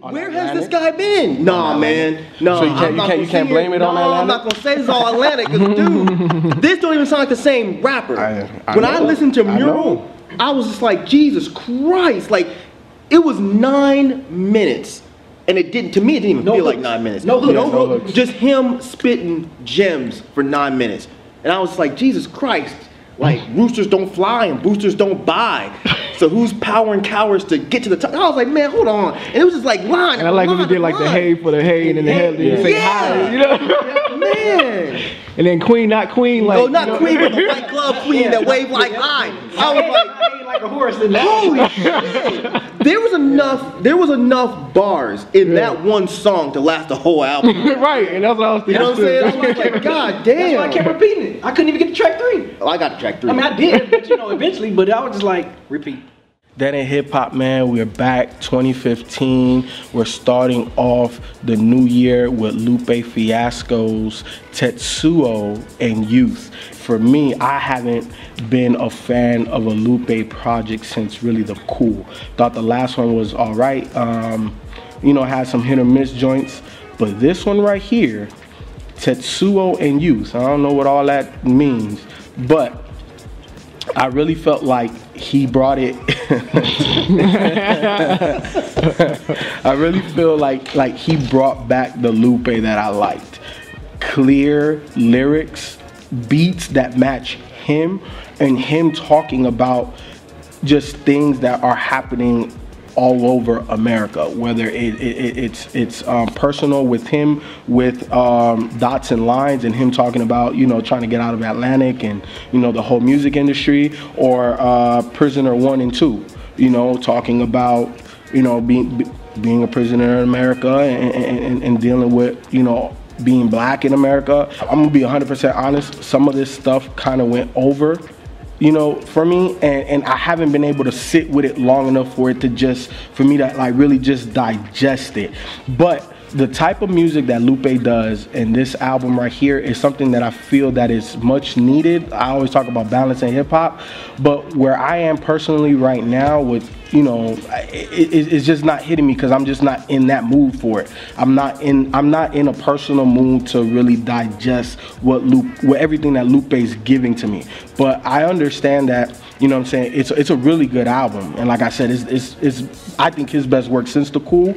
Where has this guy been? Nah, man. No, So you can't- I'm you not can't- gonna you can't say blame it on no, I'm Atlantic? not gonna say it's all Atlantic, 'cause, dude, this don't even sound like the same rapper. I- I when I listened to I Mural, know. I, was just like, Jesus Christ! Like, it was nine minutes, and it didn't. To me, it didn't even No feel like nine minutes. No hooks. no Yeah, no hook, hooks. just him spitting gems for nine minutes, and I was like, Jesus Christ! Like roosters don't fly and boosters don't buy. So who's powering cowards to get to the top? I was like, man, hold on. And it was just like line. And I like when line, he did like the line. hey for the hey and then the head, then you say Yeah. hi, you know? Man. And then Queen, not Queen, like. Oh, not you know? queen, but the white glove queen that waved like hi. I was like, like a horse in that. holy shit. There was enough, there was enough bars in that one song to last the whole album. right, and that's what I was You know what I'm saying? I was like, God That's why I kept repeating it. I couldn't even get to track three. Oh, I got to track three. I mean, I did, but you know, eventually. But I was just like, repeat. That ain't hip hop, man. We're back 2015. We're starting off the new year with Lupe Fiasco's Tetsuo and Youth. For me, I haven't been a fan of a Lupe project since really the cool. Thought the last one was all right. Um, you know, had some hit or miss joints, but this one right here, Tetsuo and Youth. I don't know what all that means, but I really felt like he brought it. I really feel like like he brought back the Lupe that I liked. Clear lyrics, beats that match him, and him talking about just things that are happening all over America. Whether it, it, it- it's it's um, personal with him, with um, dots and lines, and him talking about you know trying to get out of Atlantic and you know the whole music industry, or uh, Prisoner One and Two. You know, talking about you know being be- being a prisoner in America and, and, and dealing with you know being black in America. I'm gonna be 100% honest. Some of this stuff kind of went over you know, for me, and, and I haven't been able to sit with it long enough for it to just, for me to like really just digest it. But the type of music that Lupe does in this album right here is something that I feel that is much needed. I always talk about balance in hip hop, but where I am personally right now with you know, it, it's just not hitting me because I'm just not in that mood for it. I'm not in. I'm not in a personal mood to really digest what Lupe, what everything that Lupe is giving to me. But I understand that. You know what I'm saying? It's it's a really good album, and like I said, it's it's, it's I think his best work since the Cool.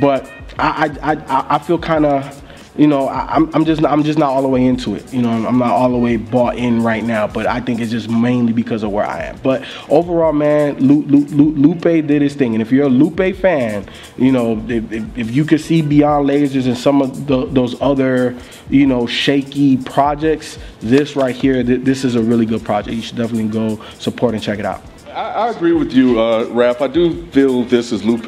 But I I I, I feel kind of you know, I, I'm, I'm just I'm just not all the way into it. You know, I'm, not all the way bought in right now. But I think it's just mainly because of where I am. But overall, man, Lu, Lu, Lu, Lupe did his thing, and if you're a Lupe fan, you know, if, if, if you could see beyond lasers and some of the, those other, you know, shaky projects, this right here, th- this is a really good project. You should definitely go support and check it out. I, I agree with you, uh, Raph. I do feel this is Lupe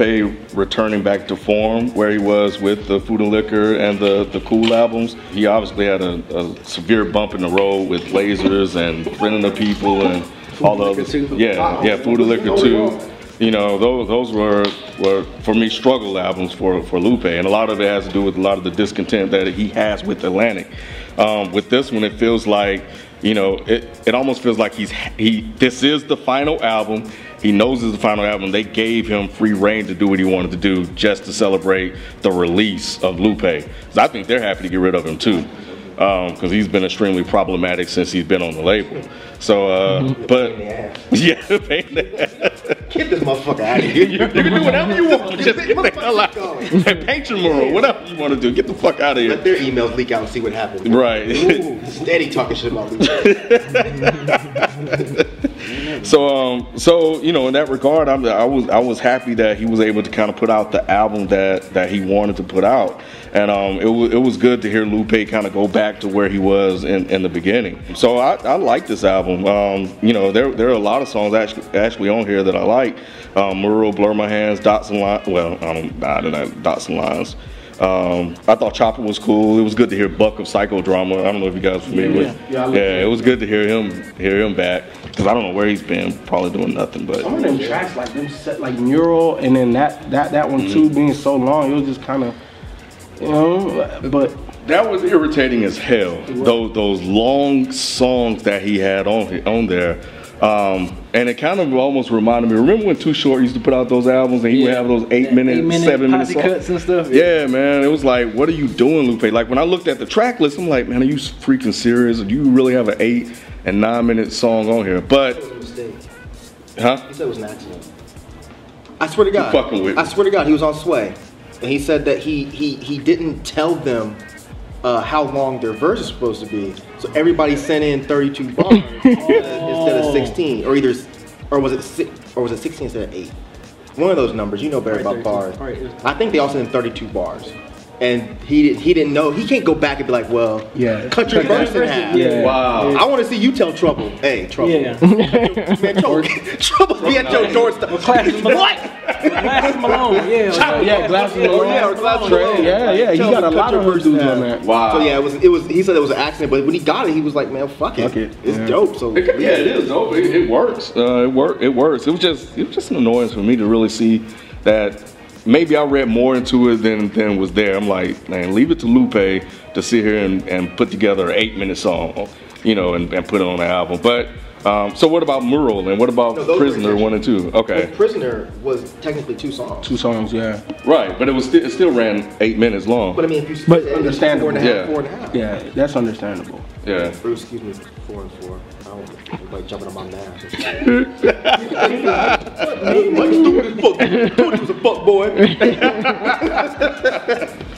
returning back to form where he was with the Food and Liquor and the, the Cool albums. He obviously had a, a severe bump in the road with Lasers and Friend of the People and all the others. Yeah, yeah, Food and Liquor too. You know, those those were were for me struggle albums for for Lupe, and a lot of it has to do with a lot of the discontent that he has with Atlantic. Um, with this one, it feels like you know, it, it almost feels like he's he. This is the final album. He knows it's the final album. They gave him free reign to do what he wanted to do, just to celebrate the release of Lupe. 'Cause I think they're happy to get rid of him too, because he's been extremely problematic since he's been on the label. So, uh, but yeah, pain in the ass. Get this motherfucker out of here. you, you can do whatever you want. Just get the hell out. And paint your mural, whatever you want to do. Get the fuck out of here. Let their emails leak out and see what happens. Right. Ooh, steady talking shit about Lupe. So, um, so you know, in that regard, I'm, I was I was happy that he was able to kind of put out the album that that he wanted to put out, and um, it was it was good to hear Lupe kind of go back to where he was in, in the beginning. So I, I like this album. Um, you know, there there are a lot of songs actually actually on here that I like. Um, Mural, Blur My Hands, Dots and Lines. Well, I don't I don't know Dots and Lines. Um, I thought Chopper was cool. It was good to hear Buk of Psychodrama. I don't know if you guys familiar with. Yeah, I Yeah, it was good to hear him hear him back because I don't know where he's been. Probably doing nothing, but Some of them tracks, like them, set, like mural, and then that that that one too, being so long, it was just kind of, you know. But that was irritating as hell. Those those long songs that he had on on there. Um, and it kind of almost reminded me. Remember when Too Short used to put out those albums and he would have those eight minute, Eight minute seven minute songs? cuts and stuff. Yeah, man. It was like, what are you doing, Lupe? Like when I looked at the track list, I'm like, man, are you freaking serious? Do you really have an eight and nine minute song on here? But, huh? He said it was an accident. I swear to God. fucking with me. I swear to God, he was on Sway, and he said that he he he didn't tell them uh, how long their verse is supposed to be. So everybody sent in 32 bars instead of 16, or either, or was it si- or was it 16 instead of eight? One of those numbers. You know better about 32. bars. Right, I think they all sent in 32 bars. And he did, he didn't know. He can't go back and be like, well, Yeah. cut your verse in half. Yeah. Wow. I want to see you tell Trouble. Hey, Trouble. Yeah. Man, Trouble, Trouble be at your doorstep. Classic Malone. What? Glasses Malone. Yeah. Oh, yeah, glasses. Oh yeah, or Glasses Trey, Malone. yeah, yeah, he Tell got a lot of your hood verse in dudes on that. Wow. So yeah, it was it was he said it was an accident, but when he got it, he was like, man, fuck it. Fuck it. It's Yeah. dope. So It, yeah, it is dope. It, it works. Uh, it work. It works. It was just it was just an annoyance for me to really see that. Maybe I read more into it than than was there. I'm like, man, leave it to Lupe to sit here and, and put together an eight minute song, you know, and, and put it on the album. But um, so what about Mural and what about No, Prisoner one and two? Okay, Prisoner was technically two songs. Two songs, yeah. right, but it was still, it still ran eight minutes long. But I mean, if you But split understandable. four and a half, Yeah. four and a half. Yeah, that's understandable. yeah. Or, excuse me, four and four. I don't everybody jumping on my math. Like stupid fuck. Told you was a fuck boy.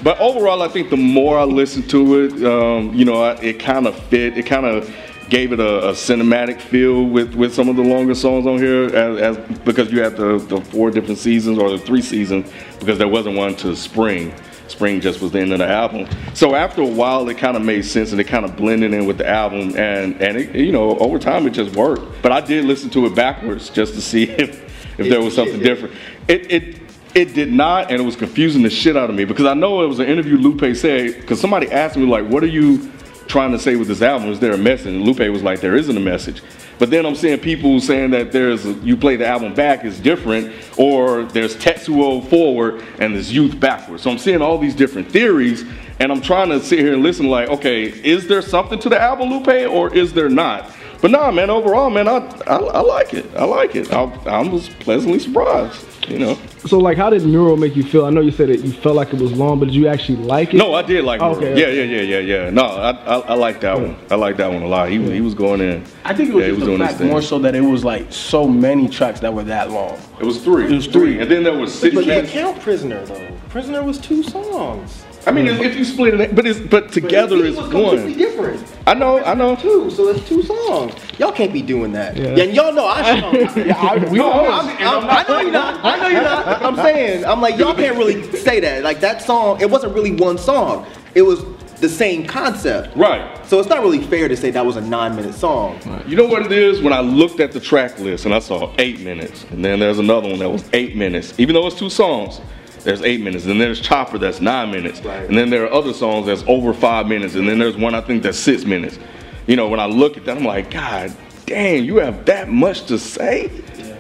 But overall, I think the more I listened to it, um, you know, I, it kind of fit. It kind of gave it a, a cinematic feel with, with some of the longer songs on here, as, as because you had the, the four different seasons or the three seasons, because there wasn't one to spring. Spring just was the end of the album. So after a while, it kind of made sense and it kind of blended in with the album, and and it, you know, over time it just worked. But I did listen to it backwards just to see if if there was something different. It it it did not, and it was confusing the shit out of me because I know it was an interview Lupe said because somebody asked me like, "What are you trying to say with this album? Is there a message?" And Lupe was like, "There isn't a message." But then I'm seeing people saying that there's a, you play the album back is different, or there's Tetsuo forward and there's Youth backwards. So I'm seeing all these different theories, and I'm trying to sit here and listen. Like, okay, is there something to the album, Lupe, or is there not? But nah, man. Overall, man, I I, I like it. I like it. I, I was pleasantly surprised. You know. So like, how did Mural make you feel? I know you said that you felt like it was long, but did you actually like it? No, I did like Oh, Murray. okay. Yeah, yeah, yeah, yeah, yeah. No, I, I, I like that one. Hmm. I like that one a lot. He, was he was going in. I think it was yeah, he just was the fact thing. more so that it was like so many tracks that were that long. It was three. It was three. and then there was six But they minutes. count Prisoner though. Prisoner was two songs. I mean, if if you split it, but it's but together But it's was completely different. I know, I know. Two, so it's two songs. Y'all can't be doing that. Yeah. And y'all know I should. Yeah, I, we No, all- I'm, I'm, I know you're not. I know you're not. I'm saying, I'm like, y'all can't really say that. Like that song, it wasn't really one song. It was the same concept. Right. So it's not really fair to say that was a nine-minute song. You know what it is? When I looked at the track list and I saw eight minutes, and then there's another one that was eight minutes. Even though it's two songs, there's eight minutes. And then there's Chopper that's nine minutes. Right. And then there are other songs that's over five minutes. And then there's one I think that's six minutes. You know, when I look at that, I'm like, God damn, you have that much to say?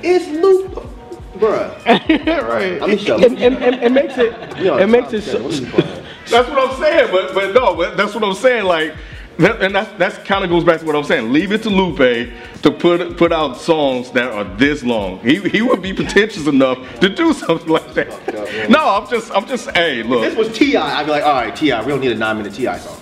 It's Lupe, bruh. right. I'm it, it, it, it makes it it makes it so, That's what I'm saying, but but no, but that's what I'm saying. Like, that, and that that's kind of goes back to what I'm saying. Leave it to Lupe to put put out songs that are this long. He he would be pretentious enough to do something like that. No, I'm just I'm just hey look. This was Ti. I'd be like, all right, T.I., we don't need a nine-minute T.I. song.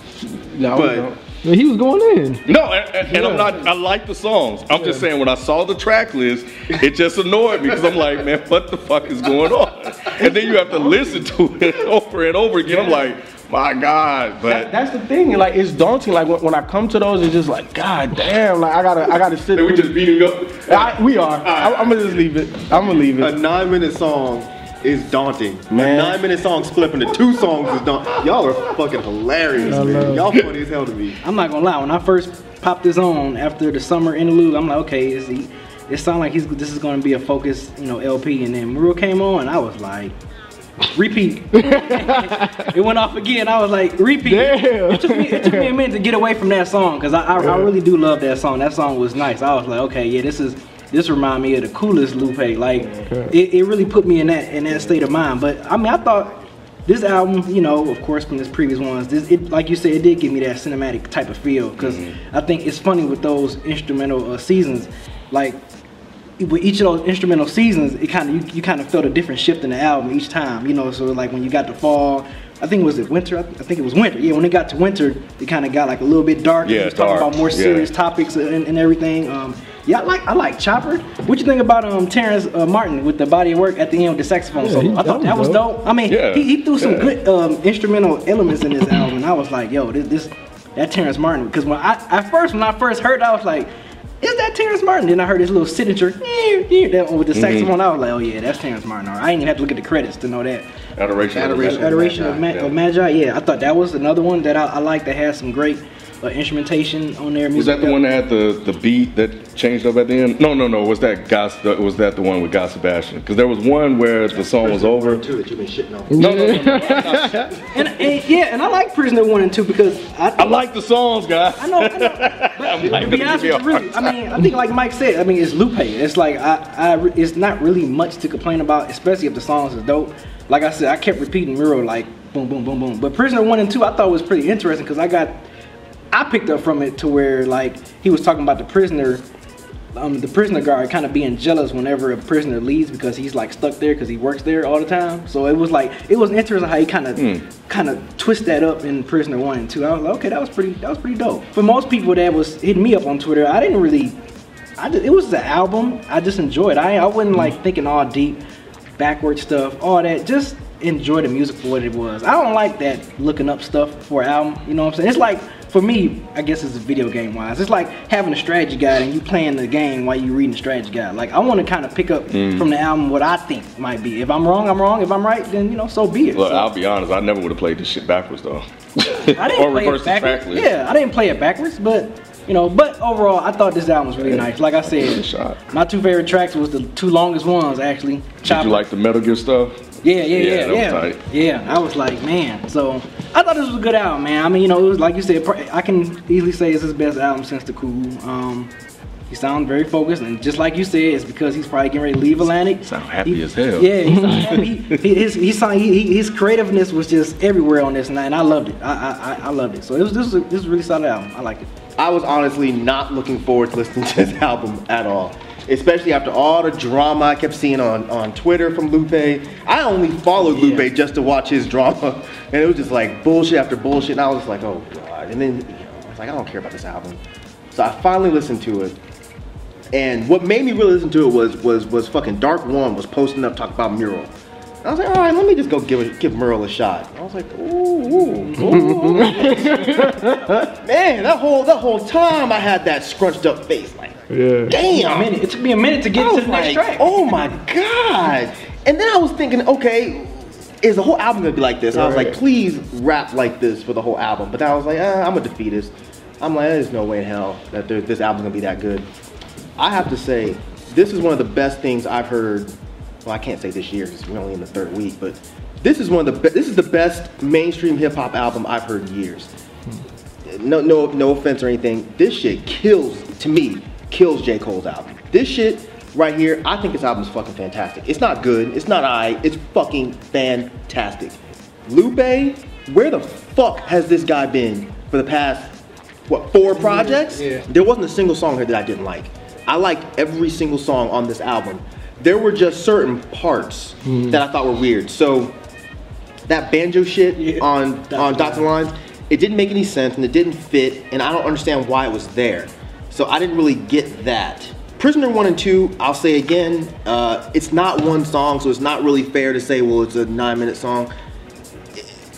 no, But- no. Man, he was going in. No, and, and- and I'm not. I like the songs. I'm just saying when I saw the track list, it just annoyed me because I'm like, man, what the fuck is going on? And then you have to listen to it over and over again. I'm like, my God, That, but that's the thing. Like it's daunting. Like when, when I come to those, it's just like, God damn. Like I gotta I gotta sit. we through just beating up. I, we are. I, I'm gonna just leave it. I'm gonna leave it. A nine-minute song is daunting. Man. A nine-minute song split into two songs is daunting. Y'all are fucking hilarious, man. Y'all funny as hell to me. I'm not gonna lie. When I first popped this on after the summer interlude, I'm like, okay, is he? It sounds like he's this is gonna be a focus, you know, LP. And then Mural came on, I was like, repeat. it went off again. I was like, repeat. Damn. It took me, it took me a minute to get away from that song because I, I, I really do love that song. That song was nice. I was like, okay, yeah, this is this remind me of the coolest Lupe. Like, it, it really put me in that in that state of mind. But I mean, I thought. this album, you know, of course, from his previous ones, this it like you said, it did give me that cinematic type of feel because Mm-hmm. I think it's funny with those instrumental uh, seasons, like with each of those instrumental seasons, it kind of you, you kind of felt a different shift in the album each time, you know. So like when you got to fall, I think was it winter? I, I think it was winter. Yeah, when it got to winter, it kind of got like a little bit darker. Yeah, it was talking dark, about more yeah. serious topics and, and everything. Um, yeah, I like I like Chopper. What you think about um Terrace uh, Martin with the body of work at the end with the saxophone Yeah, solo? I thought that that was was dope. I mean, Yeah, he, he threw some yeah. good um, instrumental elements in this album, and I was like, yo, this this that Terrace Martin. Because when I at first when I first heard, it, I was like. Is that Terrace Martin? Then I heard his little signature that one with the saxophone. Mm-hmm. I was like, "Oh yeah, that's Terrace Martin." Right. I didn't even have to look at the credits to know that. Adoration. Adoration. Magi. Adoration of, Ma- Yeah. of Magi. Yeah, I thought that was another one that I, I like that has some great uh, instrumentation on there. Was that the one that had the, the beat that changed up at the end? No, no, no. Was that Gus? Was that the one with Guy Sebastian? Because there was one where the song was over. Two that you've been shitting on. No, no, no. no. And, and yeah, and I like Prisoner One and Two because I, I like the songs, guys. I know, I know. But to be honest with you, really, I mean, I think like Mike said, I mean, it's Lupe. It's like I, I, it's not really much to complain about, especially if the songs is dope. Like I said, I kept repeating Mural like boom, boom, boom, boom. But Prisoner One and Two, I thought was pretty interesting because I got, I picked up from it to where like he was talking about the prisoner. Um, the prisoner guard kind of being jealous whenever a prisoner leaves because he's like stuck there because he works there all the time. So it was like it was interesting how he kind of kind of twist that up in Prisoner One and Two. I was like, okay, that was pretty that was pretty dope. For most people that was hitting me up on Twitter, I didn't really. I just, it was the album. I just enjoyed. I I wasn't like thinking all deep, backward stuff, all that. Just enjoy the music for what it was. I don't like that looking up stuff for an album. You know what I'm saying? It's like for me, I guess it's a video game wise. It's like having a strategy guide and you playing the game while you reading the strategy guide. Like I want to kind of pick up mm. from the album what I think might be. If I'm wrong, I'm wrong. If I'm right, then you know, so be it. Look, So- I'll be honest. I never would have played this shit backwards though. I didn't or play reverse it backwards. Yeah, I didn't play it backwards, but you know, but overall, I thought this album was really nice. Like I said, my two favorite tracks was the two longest ones actually. Did you like the Metal Gear stuff? Yeah, yeah, Yeah, yeah, yeah. Yeah, I was like, man. So I thought this was a good album, man. I mean, you know, it was like you said. I can easily say it's his best album since the Cool. Um, he sounds very focused, and just like you said, it's because he's probably getting ready to leave Atlantic. Sound happy He- as hell. Yeah, he sound happy. He, his, he sound, he, he- his creativeness was just everywhere on this night, and I loved it. I, I, I- I loved it. So it was this was a, this was a really solid album. I liked it. I was honestly not looking forward to listening to this album at all. Especially after all the drama I kept seeing on, on Twitter from Lupe. I only followed Yeah. Lupe just to watch his drama. And it was just like bullshit after bullshit. And I was just like, oh god. And then you know, I was like, I don't care about this album. So I finally listened to it. And what made me really listen to it was was was fucking Dark One was posting up talking about Mural. I was like, all right, let me just go give it, give Mural a shot. I was like, ooh, ooh, ooh. man, that whole that whole time I had that scrunched up face, like, Yeah. Damn. minute. It took me a minute to get to was the next like, track. oh my god. And then I was thinking, okay, is the whole album gonna be like this? I was like, please rap like this for the whole album. But then I was like, eh, I'm a defeatist. I'm like, there's no way in hell that this album's gonna be that good. I have to say, this is one of the best things I've heard. Well, I can't say this year because we're only in the third week, but this is one of the this is the best mainstream hip hop album I've heard in years. No, no, no offense or anything. This shit kills to me kills J Cole's album. This shit right here, I think this album's fucking fantastic. It's not good. It's not I. It's fucking fantastic. Lupe, where the fuck has this guy been for the past what four projects? Yeah. There wasn't a single song here that I didn't like. I liked every single song on this album. There were just certain parts that I thought were weird. So that banjo shit Yeah. on on Dots and Lines, it didn't make any sense and it didn't fit, and I don't understand why it was there. So I didn't really get that. Prisoner one and two, I'll say again, uh, it's not one song, so it's not really fair to say, well, it's a nine minute song.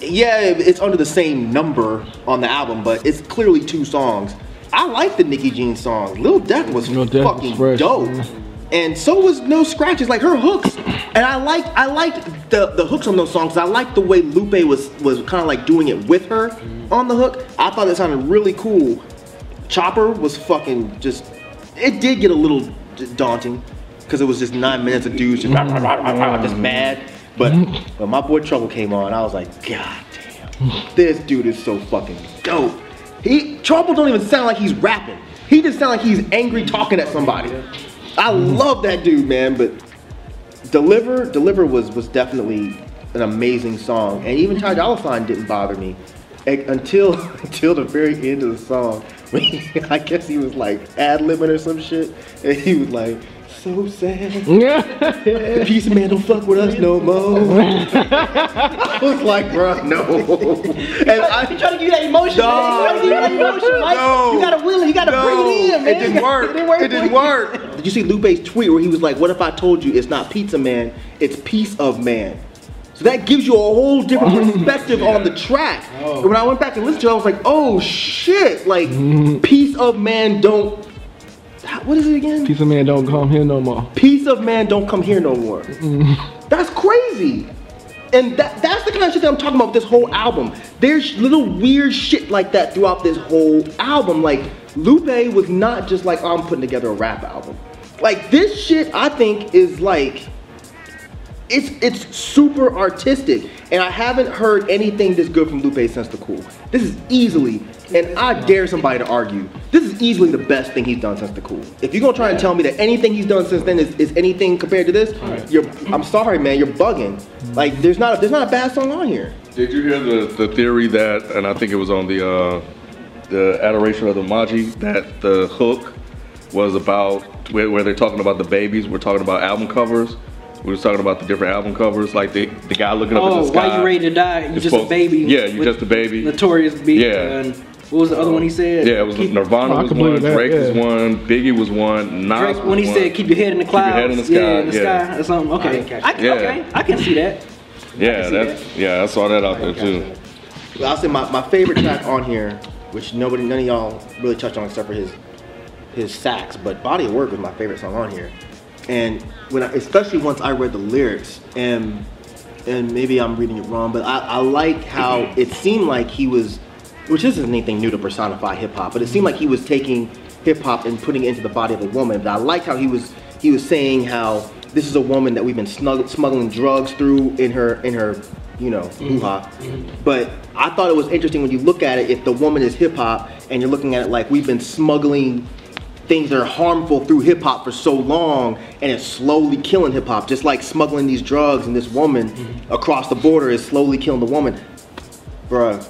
Yeah, it's under the same number on the album, but it's clearly two songs. I like the Nikki Jean song. Lil Death was was fucking fresh, dope. yeah. And so was No Scratches, like her hooks. And I like I liked the, the hooks on those songs. I liked the way Lupe was was kind of like doing it with her on the hook. I thought it sounded really cool. Chopper was fucking just it did get a little daunting because it was just nine minutes of dudes just, just mad. But when my boy Trouble came on, I was like, God damn, this dude is so fucking dope. He Trouble don't even sound like he's rapping. He just sound like he's angry talking at somebody. I love that dude, man. But Deliver, Deliver was was definitely an amazing song, and even Ty Dolla Sign didn't bother me until until the very end of the song. I guess he was like ad libbing or some shit, and he was like, "So sad." The piece of man don't fuck with us no more. I was like, bro, no. And I, He trying to give you that emotion. He trying to give you that emotion, Mike. No. You gotta will it. You gotta no, bring it in, man. it didn't work. It didn't work. It didn't work. Did you see Lupe's tweet where he was like, "What if I told you it's not pizza man, it's piece of man?" So that gives you a whole different perspective on the track. Oh. And when I went back and listened to it, I was like, "Oh shit!" Like, piece of man don't. What is it again? Piece of man don't come here no more. Piece of man don't come here no more. Mm-hmm. That's crazy. And that, that's the kind of shit that I'm talking about with this whole album. There's little weird shit like that throughout this whole album. Like, Lupe was not just like, oh, I'm putting together a rap album. Like, this shit, I think, is like, it's it's super artistic. And I haven't heard anything this good from Lupe since The Cool. This is easily, and I dare somebody to argue, this is easily the best thing he's done since The Cool. If you're gonna try and tell me that anything he's done since then is, is anything compared to this, you're I'm sorry, man, you're bugging. Like there's not a, there's not a bad song on here. Did you hear the, the theory that, and I think it was on the uh, the Adoration of the Magi, that the hook was about where, where they're talking about the babies. We're talking about album covers. We was talking about the different album covers, like the the guy looking up in Oh, the sky. Oh, why you ready to die? You It's just a baby. Yeah, you with just a baby. Notorious B. Yeah. And what was the other one he said? Yeah, it was Keep- Nirvana Oh, was one, that, Drake was one, Biggie was one, Nas Drake, was when he one. said keep your head in the Keep your clouds. head in the Yeah, sky, in the yeah. sky or something. Okay. didn't I, can, Yeah. okay. I can see that. Yeah, see that, yeah, I saw that out there too. Well, I'll say my, my favorite track on here, which nobody none of y'all really touched on except for his his sax, but Body of Work was my favorite song on here. And when I, especially once I read the lyrics and and maybe I'm reading it wrong, but I, I like how mm-hmm. it seemed like he was which isn't anything new to personify hip hop, but it seemed like he was taking hip hop and putting it into the body of a woman. But I liked how he was he was saying how this is a woman that we've been snug, smuggling drugs through in her in her you know mm-hmm. hoo-ha. Mm-hmm. But I thought it was interesting when you look at it if the woman is hip hop and you're looking at it like we've been smuggling things that are harmful through hip hop for so long and it's slowly killing hip hop just like smuggling these drugs and this woman mm-hmm. across the border is slowly killing the woman. Bruh.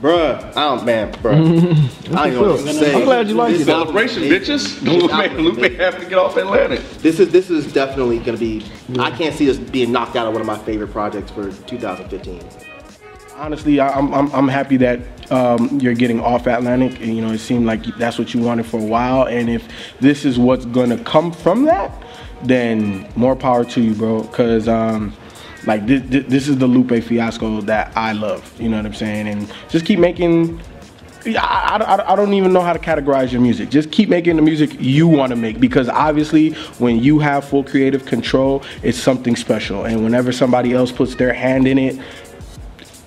Bruh. I don't man bruh. I don't know what to say. I'm glad you like. This album Celebration, is- bitches. this Lupe, album Lupe amazing. having to get off Atlantic. this is this is definitely gonna be I can't see this being knocked out of one of my favorite projects for 2015 Honestly, I'm, I'm, I'm happy that um, you're getting off Atlantic. And, you know, it seemed like that's what you wanted for a while. And if this is what's going to come from that, then more power to you, bro. Because, um, like, this, this is the Lupe fiasco that I love. You know what I'm saying? And just keep making. I, I, I don't even know how to categorize your music. Just keep making the music you want to make because obviously, when you have full creative control, it's something special. And whenever somebody else puts their hand in it,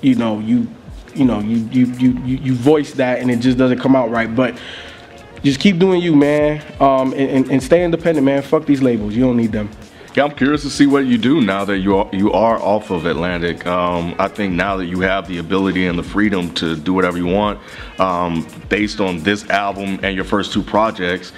you know you you know you you you you, voice that and it just doesn't come out right. But just keep doing you man. Um and, and, and stay independent man. Fuck these labels. You don't need them. Yeah, I'm curious to see what you do now that you are, you are off of Atlantic. Um, I think now that you have the ability and the freedom to do whatever you want, um, based on this album and your first two projects,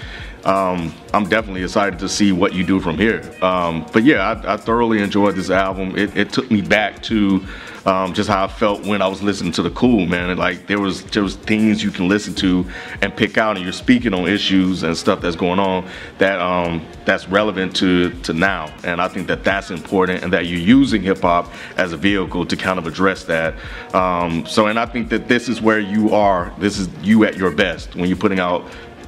um, I'm definitely excited to see what you do from here. Um, but yeah, I, I thoroughly enjoyed this album. It, it took me back to um, just how I felt when I was listening to the Cool man. Like there was there was things you can listen to and pick out, and you're speaking on issues and stuff that's going on that um, that's relevant to to now. And I think that that's important, and that you're using hip hop as a vehicle to kind of address that. Um, so, and I think that this is where you are. This is you at your best when you're putting out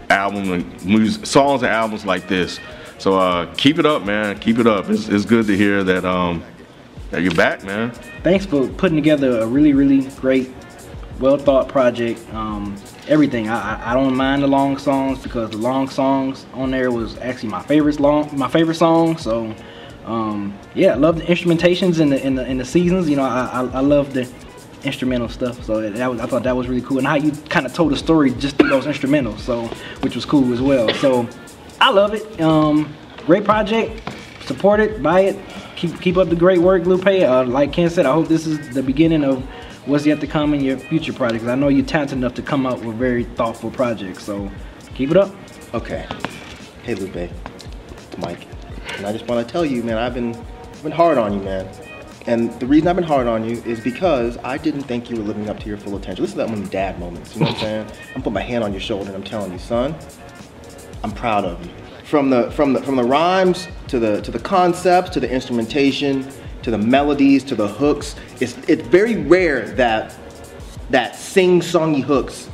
album and music, songs and albums like this. So uh, keep it up, man. Keep it up. It's, it's good to hear that um, that you're back, man. Thanks for putting together a really, really great, well thought project. Um, everything. I, I don't mind the long songs because the long songs on there was actually my favorite long my favorite song. So um, yeah, I love the instrumentations and the in the in the seasons. You know, I I, I love the instrumental stuff. So that was I thought that was really cool and how you kind of told a story just through those instrumentals. So which was cool as well. So I love it. Um, great project. Support it. Buy it. Keep keep up the great work, Lupe. Uh, like Ken said, I hope this is the beginning of what's yet to come in your future projects. I know you're talented enough to come out with very thoughtful projects. So keep it up. Okay. Hey Lupe, it's Mike, and I just want to tell you, man, I've been I've been hard on you, man, And the reason I've been hard on you is because I didn't think you were living up to your full potential. This is that one of them dad moments. You know what I'm saying? I'm putting my hand on your shoulder and I'm telling you, son, I'm proud of you. From the from the from the rhymes to the to the concepts to the instrumentation to the melodies to the hooks, it's it's very rare that that sing-songy hooks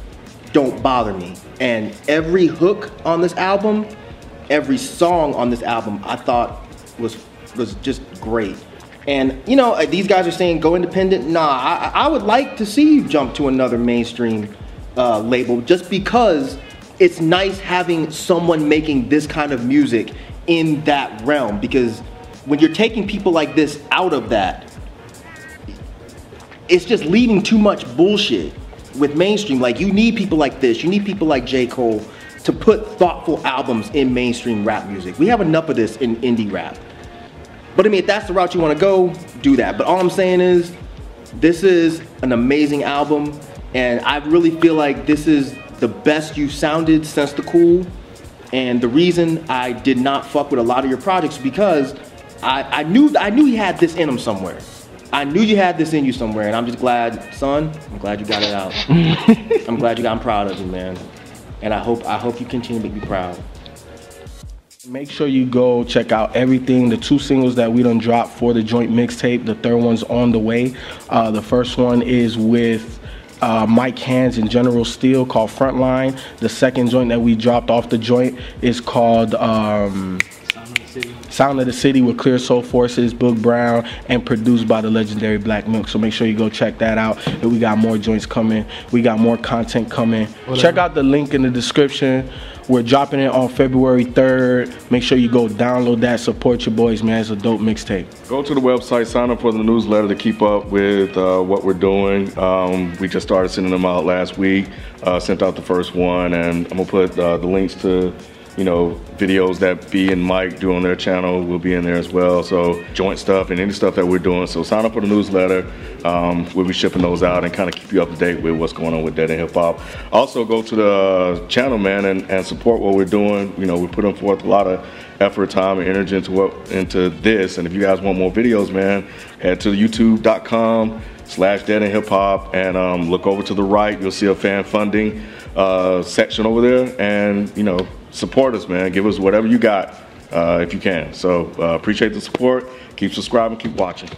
don't bother me. And every hook on this album, every song on this album, I thought was was just great. And you know, uh, these guys are saying go independent. Nah, I, I would like to see you jump to another mainstream uh, label just because it's nice having someone making this kind of music in that realm. Because when you're taking people like this out of that, it's just leaving too much bullshit with mainstream. Like you need people like this. You need people like J. Cole to put thoughtful albums in mainstream rap music. We have enough of this in indie rap. But I mean, if that's the route you want to go, do that. But all I'm saying is, this is an amazing album, and I really feel like this is the best you sounded since the Cool. And the reason I did not fuck with a lot of your projects because I, I knew I knew he had this in him somewhere. I knew you had this in you somewhere, and I'm just glad, son. I'm glad you got it out. I'm glad you got. I'm proud of you, man. And I hope I hope you continue to be proud. Make sure you go check out everything. The two singles that we done dropped for the joint mixtape. The third one's on the way. Uh, the first one is with uh, Mike Hands and General Steele called Frontline. The second joint that we dropped off the joint is called um, Sound of the City with Clear Soul Forces, Boog Brown, and produced by the legendary Black Milk. So make sure you go check that out. And we got more joints coming. We got more content coming. Check out the link in the description. We're dropping it on February 3rd. Make sure you go download that. Support your boys, man. It's a dope mixtape. Go to the website, sign up for the newsletter to keep up with uh, what we're doing. Um, we just started sending them out last week. Uh, sent out the first one, and I'm gonna put uh, the links to you know, videos that B and Mike do on their channel will be in there as well. So joint stuff and any stuff that we're doing. So sign up for the newsletter. Um, we'll be shipping those out and kind of keep you up to date with what's going on with Dead End Hip Hop. Also go to the channel, man, and, and support what we're doing. You know, we're putting forth a lot of effort, time, and energy into what into this. And if you guys want more videos, man, head to youtube.com slash dead end hip hop and um, look over to the right. You'll see a fan funding uh, section over there. And, you know, support us, man. Give us whatever you got uh, if you can. So uh, appreciate the support. Keep subscribing. Keep watching.